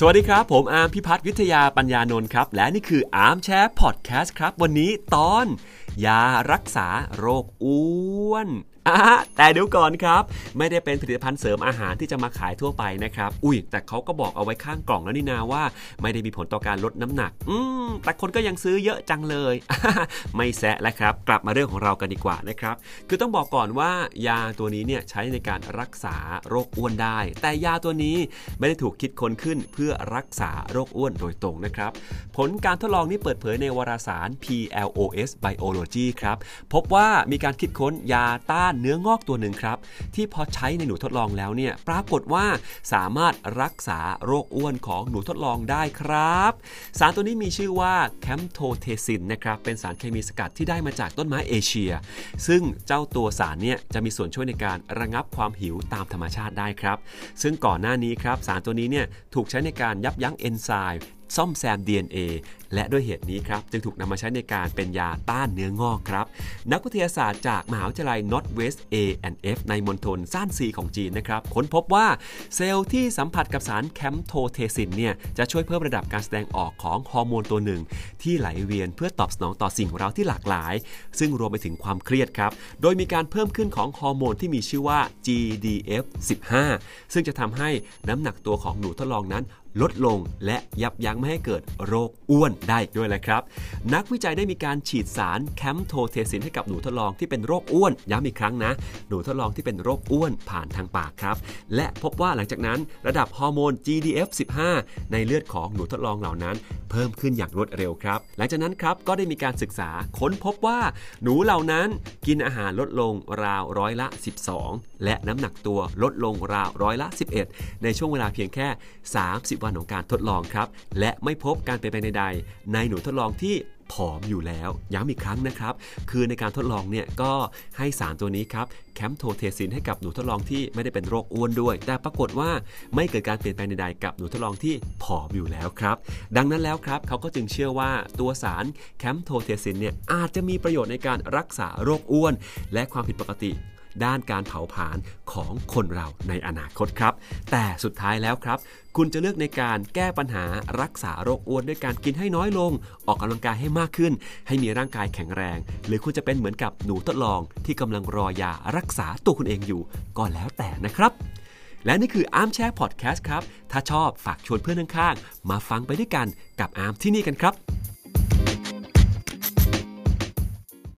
สวัสดีครับ ผมอาร์มพิพัฒน์วิทยาปัญญานนท์ครับ และนี่คือ Armchair Podcast ครับ วันนี้ตอน ยารักษาโรคอ้วนแต่เดี๋ยวก่อนครับ ไม่ได้เป็นผลิตภัณฑ์เสริมอาหารที่จะมาขายทั่วไปนะครับ อุ้ยแต่เขาก็บอกเอาไว้ข้างกล่องแล้วนี่นาว่า ไม่ได้มีผลต่อการลดน้ำหนัก อืมแต่คนก็ยังซื้อเยอะจังเลย ไม่แซะแล้วครับ กลับมาเรื่องของเรากันดีกว่านะครับ คือต้องบอกก่อนว่ายาตัวนี้เนี่ยใช้ในการรักษาโรคอ้วนได้ แต่ยาตัวนี้ไม่ได้ถูกคิดค้นขึ้นเพื่อรักษาโรคอ้วนโดยตรงนะครับ ผลการทดลองนี้เปิดเผยในวารสาร PLOS Biology ครับ พบว่ามีการคิดค้นยาต้านเนื้องอกตัวหนึ่งครับ ที่พอใช้ในหนูทดลองแล้วเนี่ยปรากฏว่าสามารถรักษาโรคอ้วนของหนูทดลองได้ครับ สารตัวนี้มีชื่อว่า camptothecin นะครับเป็นสารเคมีสกัดที่ได้มาจากต้นไม้เอเชีย ซึ่งเจ้าตัวสารเนี่ยจะมีส่วนช่วยในการระงับความหิวตามธรรมชาติได้ครับ ซึ่งก่อนหน้านี้ครับสารตัวนี้เนี่ยถูกใช้ในการยับยั้งเอนไซม์ ซ่อมแซม DNA และด้วยเหตุนี้ครับ จึงถูกนำมาใช้ในการเป็นยาต้านเนื้องอกครับ นักวิทยาศาสตร์จากมหาวิทยาลัย Northwest A&F ในมณฑลซ่านซีของจีนนะครับ ค้นพบว่าเซลล์ที่สัมผัสกับสาร camptothecin เนี่ยจะช่วยเพิ่มระดับการแสดงออกของฮอร์โมนตัวหนึ่ง ที่ไหลเวียนเพื่อตอบสนองต่อสิ่งเร้าที่หลากหลาย ซึ่งรวมไปถึงความเครียดครับ โดยมีการเพิ่มขึ้นของฮอร์โมนที่มีชื่อว่า GDF15 ซึ่งจะทำให้น้ำหนักตัวของหนูทดลองนั้นลดลงและยับยั้งไม่ให้เกิดโรคอ้วนได้อีกด้วยแหละครับ นักวิจัยได้มีการฉีดสาร camptothecin ให้กับหนูทดลองที่เป็นโรคอ้วนย้ำอีกครั้งนะ หนูทดลองที่เป็นโรคอ้วนผ่านทางปากครับ และพบว่าหลังจากนั้นระดับฮอร์โมน GDF15 ในเลือดของหนูทดลองเหล่านั้น เพิ่มขึ้นอย่างรวดเร็วครับ หลังจากนั้นครับก็ได้มีการศึกษาค้นพบว่าหนูเหล่านั้นกินอาหารลดลงราวร้อยละ 12 และน้ำหนักตัวลดลงราวร้อยละ 11 ในช่วงเวลาเพียงแค่ 30 วันของการทดลองครับ และและไม่พบการเปลี่ยนแปลงใดๆ ในหนูทดลองที่ผอมอยู่แล้ว ย้ำอีกครั้งนะครับ คือในการทดลองเนี่ยก็ให้สารตัวนี้ครับแคมโทเทซินให้กับหนูทดลองที่ไม่ได้เป็นโรคอ้วนด้วย แต่ปรากฏว่าไม่เกิดการเปลี่ยนแปลงใดๆกับหนูทดลองที่ผอมอยู่แล้วครับ ดังนั้นแล้วครับเขาก็จึงเชื่อว่าตัวสาร camptothecin เนี่ยอาจจะมีประโยชน์ในการรักษาโรคอ้วน และความผิดปกติ ด้านการเผาผลาญของคนเราในอนาคตครับ แต่สุดท้ายแล้วครับ คุณจะเลือกในการแก้ปัญหารักษาโรคอ้วนด้วยการกินให้น้อยลง ออกกำลังกายให้มากขึ้น ให้มีร่างกายแข็งแรง หรือคุณจะเป็นเหมือนกับหนูทดลองที่กำลังรอยารักษาตัวคุณเองอยู่ ก็แล้วแต่นะครับและนี่คืออาร์มแชร์พอดแคสต์ครับ ถ้าชอบฝากชวนเพื่อนข้างๆ มาฟังไปด้วยกันกับอาร์มที่นี่กันครับ